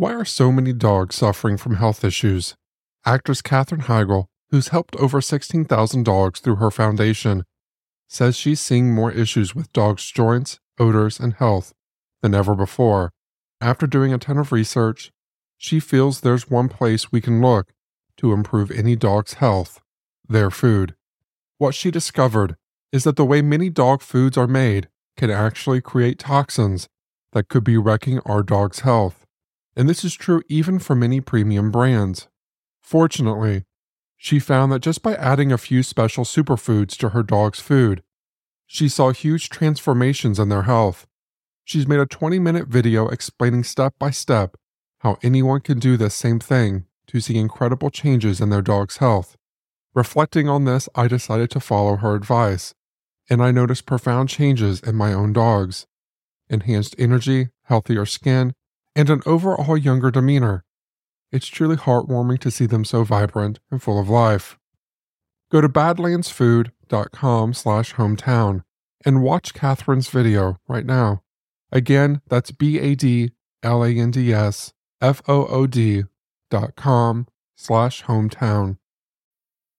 Why are so many dogs suffering from health issues? Actress Katherine Heigl, who's helped over 16,000 dogs through her foundation, says she's seeing more issues with dogs' joints, odors, and health than ever before. After doing a ton of research, she feels there's one place we can look to improve any dog's health their food. What she discovered is that the way many dog foods are made can actually create toxins that could be wrecking our dog's health and this is true even for many premium brands. Fortunately, she found that just by adding a few special superfoods to her dog's food, she saw huge transformations in their health. She's made a 20 minute video explaining step by step how anyone can do the same thing to see incredible changes in their dog's health. Reflecting on this, I decided to follow her advice, and I noticed profound changes in my own dogs enhanced energy, healthier skin, and an overall younger demeanor. It's truly heartwarming to see them so vibrant and full of life. Go to badlandsfood.com slash hometown and watch Katherine's video right now. Again, that's B-A-D-L-A-N-D-S F-O-O-D dot com slash hometown.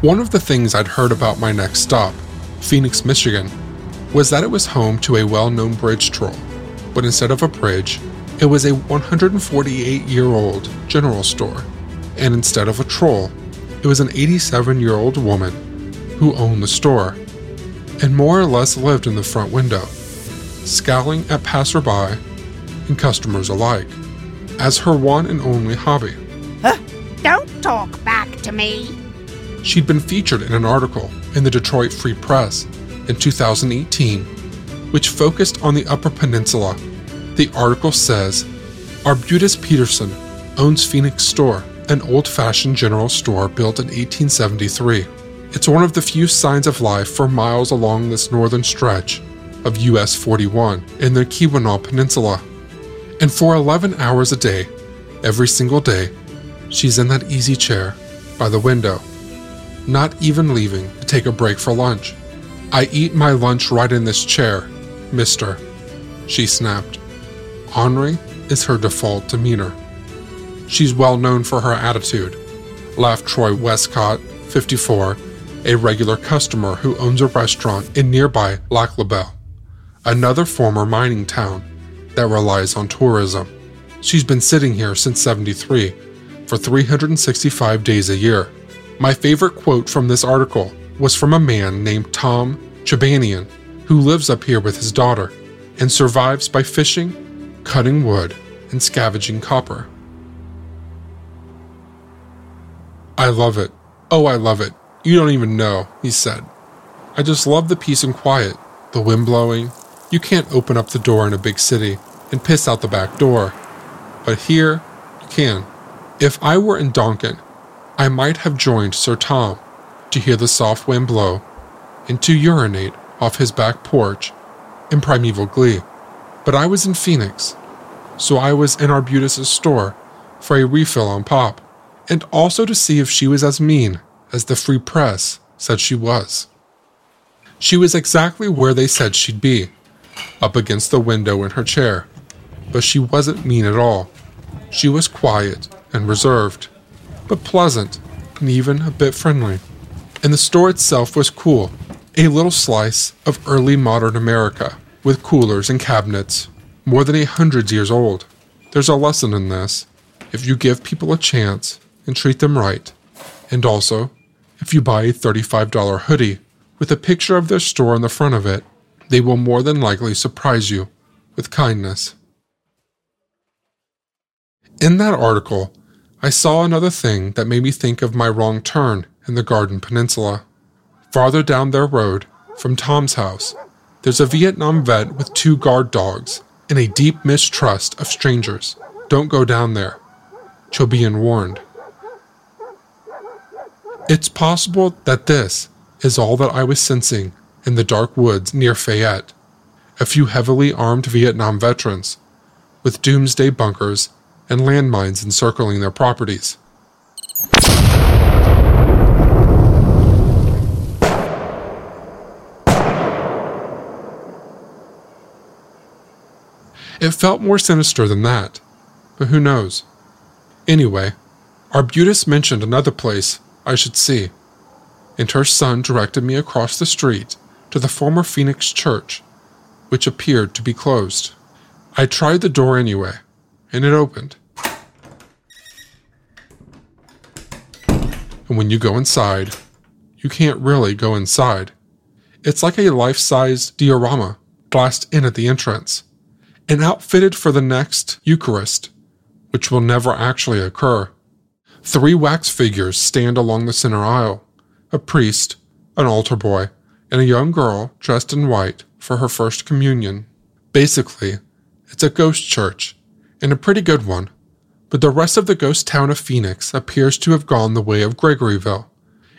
One of the things I'd heard about my next stop, Phoenix, Michigan, was that it was home to a well known bridge troll. But instead of a bridge, it was a 148 year old general store. And instead of a troll, it was an 87 year old woman who owned the store and more or less lived in the front window, scowling at passerby and customers alike as her one and only hobby. Huh? Don't talk back to me. She'd been featured in an article in the Detroit Free Press in 2018, which focused on the Upper Peninsula. The article says Arbutus Peterson owns Phoenix Store, an old fashioned general store built in 1873. It's one of the few signs of life for miles along this northern stretch of US 41 in the Keweenaw Peninsula. And for 11 hours a day, every single day, she's in that easy chair by the window, not even leaving to take a break for lunch. I eat my lunch right in this chair, mister, she snapped. Henri is her default demeanor. She's well known for her attitude, laughed Troy Westcott, 54, a regular customer who owns a restaurant in nearby Lac La Belle, another former mining town that relies on tourism. She's been sitting here since 73 for 365 days a year. My favorite quote from this article was from a man named Tom Chabanian, who lives up here with his daughter and survives by fishing, cutting wood, and scavenging copper. I love it. Oh, I love it. You don't even know, he said. I just love the peace and quiet, the wind blowing. You can't open up the door in a big city and piss out the back door. But here, you can. If I were in Donkin, I might have joined Sir Tom to hear the soft wind blow and to urinate off his back porch in primeval glee. But I was in Phoenix, so I was in Arbutus's store for a refill on pop, and also to see if she was as mean as the Free Press said she was. She was exactly where they said she'd be, up against the window in her chair, but she wasn't mean at all. She was quiet and reserved, but pleasant and even a bit friendly. And the store itself was cool, a little slice of early modern America, with coolers and cabinets, more than a hundred years old. There's a lesson in this. If you give people a chance and treat them right, and also, if you buy a $35 hoodie with a picture of their store on the front of it, They will more than likely surprise you with kindness. In that article, I saw another thing that made me think of my wrong turn in the Garden Peninsula. Farther down their road, from Tom's house, there's a Vietnam vet with two guard dogs and a deep mistrust of strangers. Don't go down there. You'll warned. It's possible that this is all that I was sensing in the dark woods near Fayette. A few heavily armed Vietnam veterans, with doomsday bunkers and landmines encircling their properties. It felt more sinister than that, but who knows? Anyway, Arbutus mentioned another place I should see, and her son directed me across the street to the former Phoenix Church, which appeared to be closed. I tried the door anyway, and it opened. And when you go inside, you can't really go inside. It's like a life size diorama glassed in at the entrance and outfitted for the next Eucharist, which will never actually occur. Three wax figures stand along the center aisle a priest, an altar boy, and a young girl dressed in white for her first communion. Basically, it's a ghost church, and a pretty good one, but the rest of the ghost town of Phoenix appears to have gone the way of Gregoryville,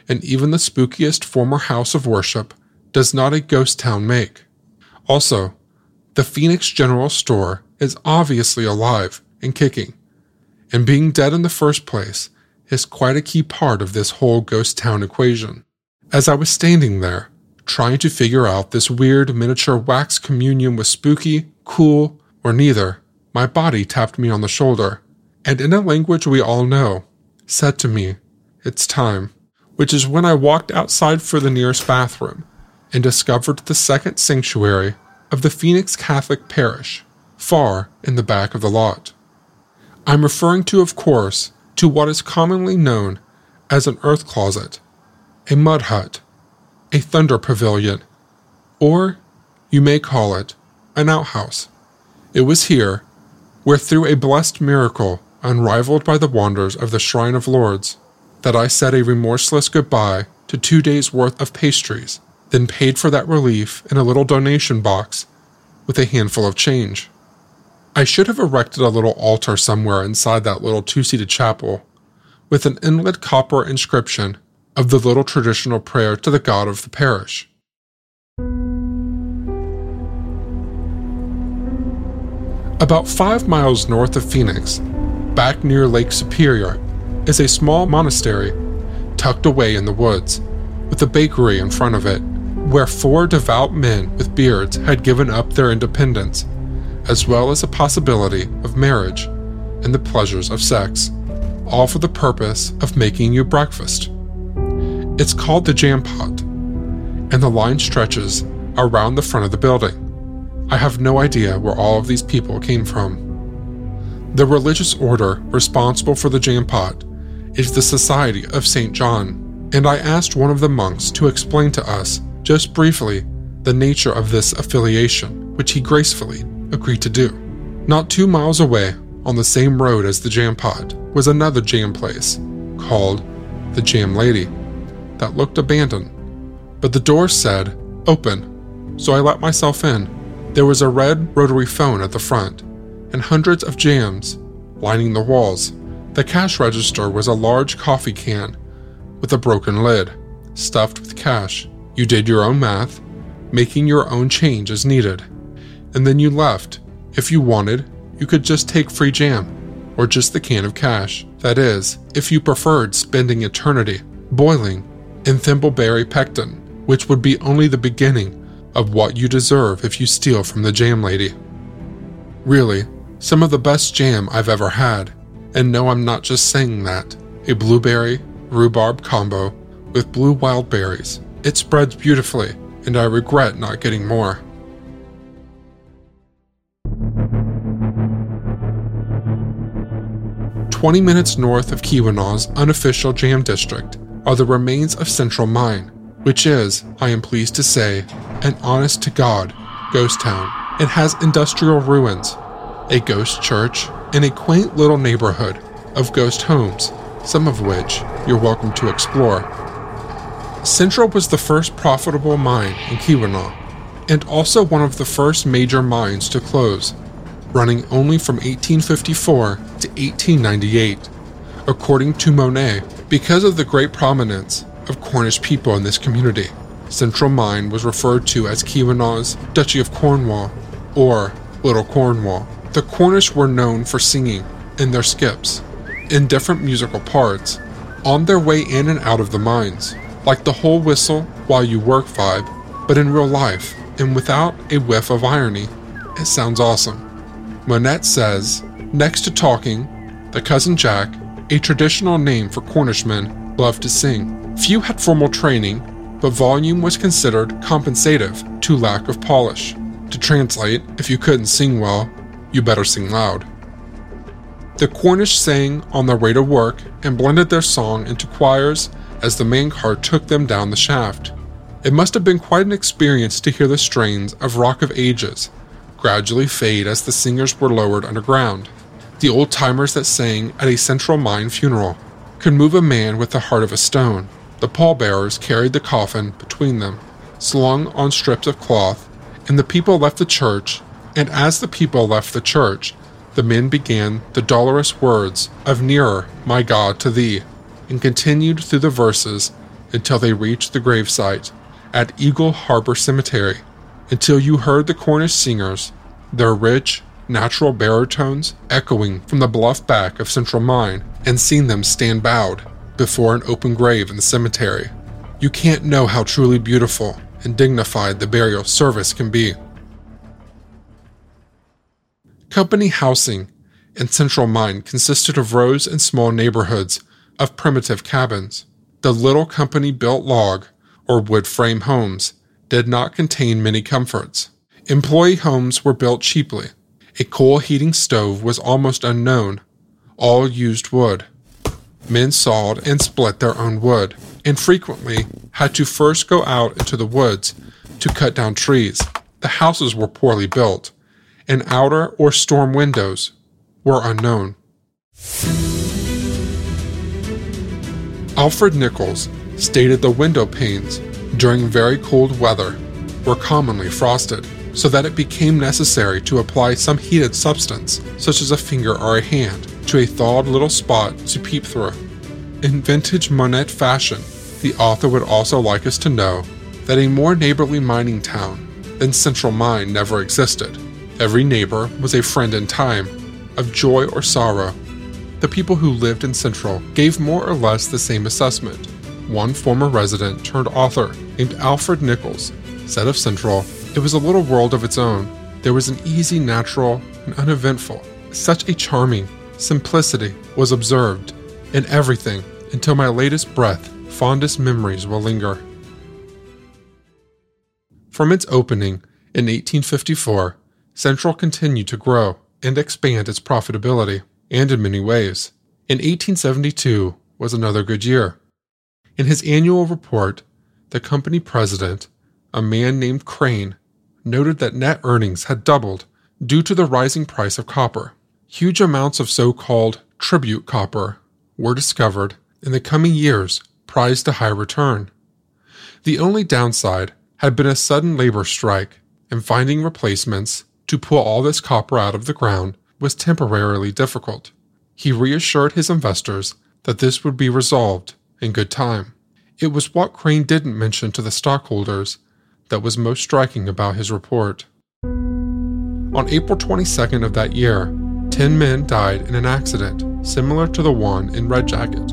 and even the spookiest former house of worship does not a ghost town make. Also, the Phoenix General Store is obviously alive and kicking, and being dead in the first place is quite a key part of this whole ghost town equation. As I was standing there, trying to figure out this weird miniature wax communion was spooky, cool, or neither, my body tapped me on the shoulder, and in a language we all know, said to me, It's time, which is when I walked outside for the nearest bathroom and discovered the second sanctuary of the Phoenix Catholic Parish, far in the back of the lot. I'm referring to, of course, to what is commonly known as an earth closet, a mud hut, a thunder pavilion, or you may call it an outhouse. It was here where, through a blessed miracle unrivaled by the wonders of the Shrine of Lourdes, that I said a remorseless goodbye to two days' worth of pastries then paid for that relief in a little donation box with a handful of change. I should have erected a little altar somewhere inside that little two seated chapel with an inlaid copper inscription of the little traditional prayer to the God of the parish. About five miles north of Phoenix, back near Lake Superior, is a small monastery tucked away in the woods, with a bakery in front of it where four devout men with beards had given up their independence, as well as the possibility of marriage and the pleasures of sex, all for the purpose of making you breakfast. It's called the Jam Pot, and the line stretches around the front of the building. I have no idea where all of these people came from. The religious order responsible for the Jam Pot is the Society of St. John, and I asked one of the monks to explain to us just briefly, the nature of this affiliation, which he gracefully agreed to do. Not two miles away, on the same road as the jam pot, was another jam place, called the Jam Lady, that looked abandoned. But the door said, open, so I let myself in. There was a red rotary phone at the front, and hundreds of jams lining the walls. The cash register was a large coffee can with a broken lid, stuffed with cash. You did your own math, making your own change as needed. And then you left. If you wanted, you could just take free jam, or just the can of cash. That is, if you preferred spending eternity boiling in thimbleberry pectin, which would be only the beginning of what you deserve if you steal from the jam lady. Really, some of the best jam I've ever had, and no, I'm not just saying that. A blueberry rhubarb combo with blue wild berries it spreads beautifully, and I regret not getting more. Twenty minutes north of Keweenaw's unofficial jam district are the remains of Central Mine, which is, I am pleased to say, an honest to God ghost town It has industrial ruins, a ghost church, and a quaint little neighborhood of ghost homes, some of which you're welcome to explore. Central was the first profitable mine in Keweenaw, and also one of the first major mines to close, running only from 1854 to 1898. According to Monette, because of the great prominence of Cornish people in this community, Central Mine was referred to as Keweenaw's Duchy of Cornwall or Little Cornwall. The Cornish were known for singing in their skips, in different musical parts, on their way in and out of the mines, like the whole whistle while you work vibe, but in real life and without a whiff of irony. It sounds awesome. Monette says, next to talking, the cousin Jack, a traditional name for Cornishmen, loved to sing. Few had formal training, but volume was considered compensative to lack of polish. To translate, if you couldn't sing well, you better sing loud. The Cornish sang on their way to work and blended their song into choirs as the main car took them down the shaft. It must have been quite an experience to hear the strains of Rock of Ages gradually fade as the singers were lowered underground. The old timers that sang at a central mine funeral could move a man with the heart of a stone. The pallbearers carried the coffin between them, slung on strips of cloth, and the people left the church. And as the people left the church, the men began the dolorous words of Nearer, my God, to thee, and continued through the verses until they reached the gravesite at Eagle Harbor Cemetery, until you heard the Cornish singers, their rich, natural baritones echoing from the bluff back of Central Mine, and seen them stand bowed before an open grave in the cemetery. You can't know how truly beautiful and dignified the burial service can be. Company housing in Central Mine consisted of rows and small neighborhoods of primitive cabins. The little company built log or wood frame homes did not contain many comforts. Employee homes were built cheaply. A coal heating stove was almost unknown. All used wood. Men sawed and split their own wood, and frequently had to first go out into the woods to cut down trees. The houses were poorly built, and outer or storm windows were unknown. Alfred Nichols stated the window panes during very cold weather were commonly frosted, so that it became necessary to apply some heated substance, such as a finger or a hand, to a thawed little spot to peep through. In vintage Monette fashion, the author would also like us to know that a more neighborly mining town than Central Mine never existed. Every neighbor was a friend in time, of joy or sorrow. The people who lived in Central gave more or less the same assessment. One former resident turned author named Alfred Nichols said of Central, it was a little world of its own. There was an easy, natural, and uneventful. Such a charming simplicity was observed in everything until my latest breath, fondest memories will linger. From its opening in 1854, Central continued to grow and expand its profitability, and in many ways. In 1872 was another good year. In his annual report, the company president, a man named Crane, noted that net earnings had doubled due to the rising price of copper. Huge amounts of so called tribute copper were discovered in the coming years, prized a high return. The only downside had been a sudden labor strike, and finding replacements to pull all this copper out of the ground was temporarily difficult. He reassured his investors that this would be resolved in good time. It was what Crane didn't mention to the stockholders that was most striking about his report. On April 22nd of that year, 10 men died in an accident similar to the one in Red Jacket.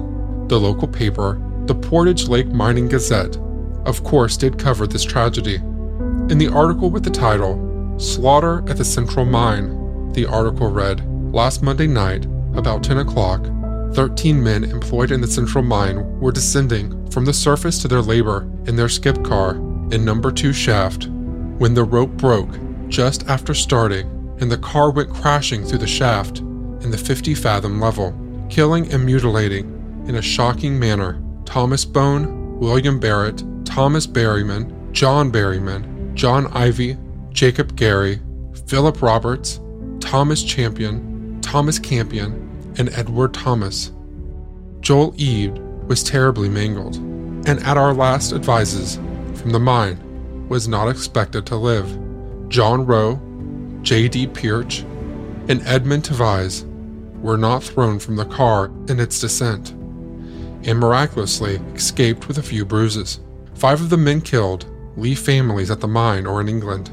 The local paper, the Portage Lake Mining Gazette, of course did cover this tragedy. In the article with the title, Slaughter at the Central Mine, the article read Last Monday night, about 10 o'clock, 13 men employed in the central mine were descending from the surface to their labor in their skip car in number 2 shaft when the rope broke just after starting and the car went crashing through the shaft in the 50 fathom level, killing and mutilating in a shocking manner Thomas Bone, William Barrett, Thomas Berryman, John Berryman, John Ivy, Jacob Gary, Philip Roberts, Thomas Champion, Thomas Campion, and Edward Thomas. Joel Ede was terribly mangled, and at our last advices from the mine was not expected to live. John Rowe, J.D. Pirch, and Edmund Tavise were not thrown from the car in its descent, and miraculously escaped with a few bruises. Five of the men killed leave families at the mine or in England.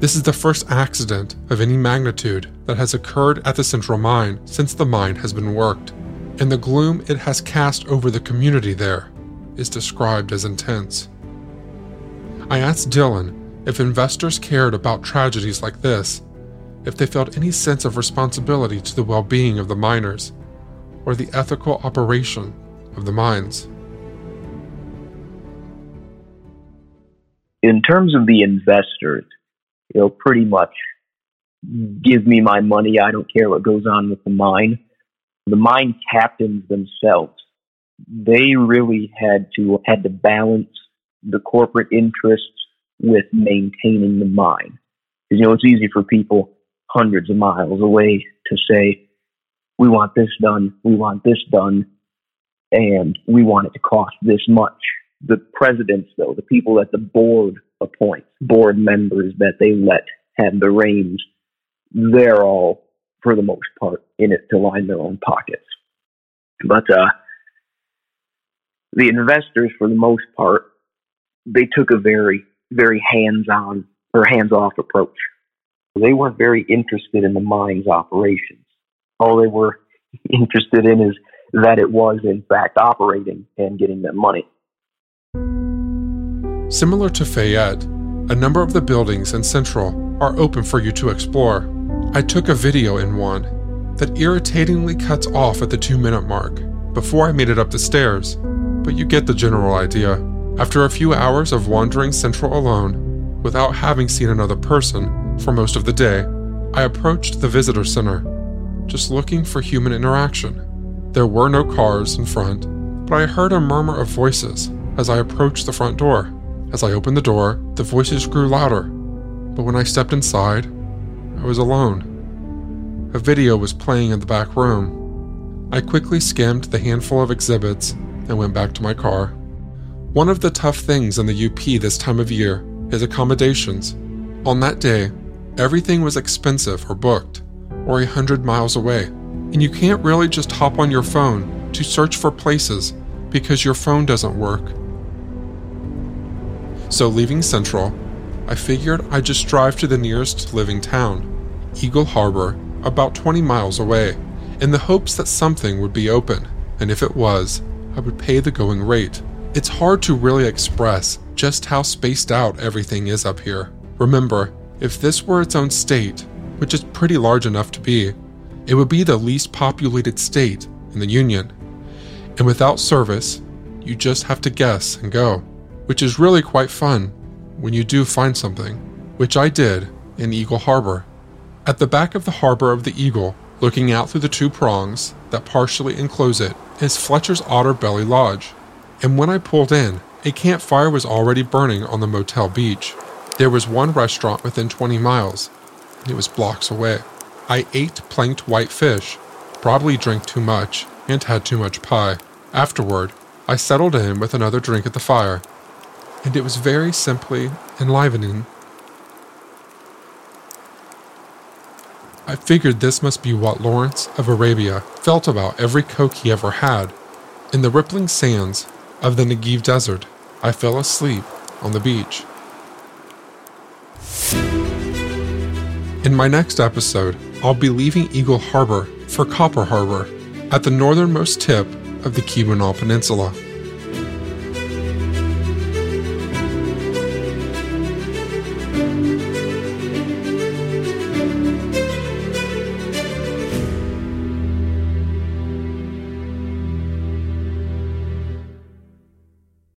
This is the first accident of any magnitude that has occurred at the central mine since the mine has been worked, and the gloom it has cast over the community there is described as intense. I asked Dylan if investors cared about tragedies like this, if they felt any sense of responsibility to the well being of the miners, or the ethical operation of the mines. In terms of the investors, they'll pretty much give me my money. I don't care what goes on with the mine. The mine captains themselves, they really had to had to balance the corporate interests with maintaining the mine. Because you know it's easy for people hundreds of miles away to say, "We want this done, we want this done, and we want it to cost this much." The presidents, though, the people that the board appoints, board members that they let have the reins, they're all, for the most part, in it to line their own pockets. But uh, the investors, for the most part, they took a very, very hands-on or hands-off approach. They weren't very interested in the mine's operations. All they were interested in is that it was, in fact, operating and getting them money. Similar to Fayette, a number of the buildings in Central are open for you to explore. I took a video in one that irritatingly cuts off at the two minute mark before I made it up the stairs, but you get the general idea. After a few hours of wandering Central alone, without having seen another person for most of the day, I approached the visitor center, just looking for human interaction. There were no cars in front, but I heard a murmur of voices as I approached the front door. As I opened the door, the voices grew louder, but when I stepped inside, I was alone. A video was playing in the back room. I quickly skimmed the handful of exhibits and went back to my car. One of the tough things in the UP this time of year is accommodations. On that day, everything was expensive or booked, or a hundred miles away, and you can't really just hop on your phone to search for places because your phone doesn't work. So, leaving Central, I figured I'd just drive to the nearest living town, Eagle Harbor, about 20 miles away, in the hopes that something would be open, and if it was, I would pay the going rate. It's hard to really express just how spaced out everything is up here. Remember, if this were its own state, which is pretty large enough to be, it would be the least populated state in the Union. And without service, you just have to guess and go which is really quite fun when you do find something, which I did in Eagle Harbor. At the back of the harbor of the Eagle, looking out through the two prongs that partially enclose it, is Fletcher's Otter Belly Lodge. And when I pulled in, a campfire was already burning on the motel beach. There was one restaurant within 20 miles, it was blocks away. I ate planked white fish, probably drank too much, and had too much pie. Afterward, I settled in with another drink at the fire and it was very simply enlivening. I figured this must be what Lawrence of Arabia felt about every Coke he ever had. In the rippling sands of the Negev Desert, I fell asleep on the beach. In my next episode, I'll be leaving Eagle Harbor for Copper Harbor at the northernmost tip of the Keweenaw Peninsula.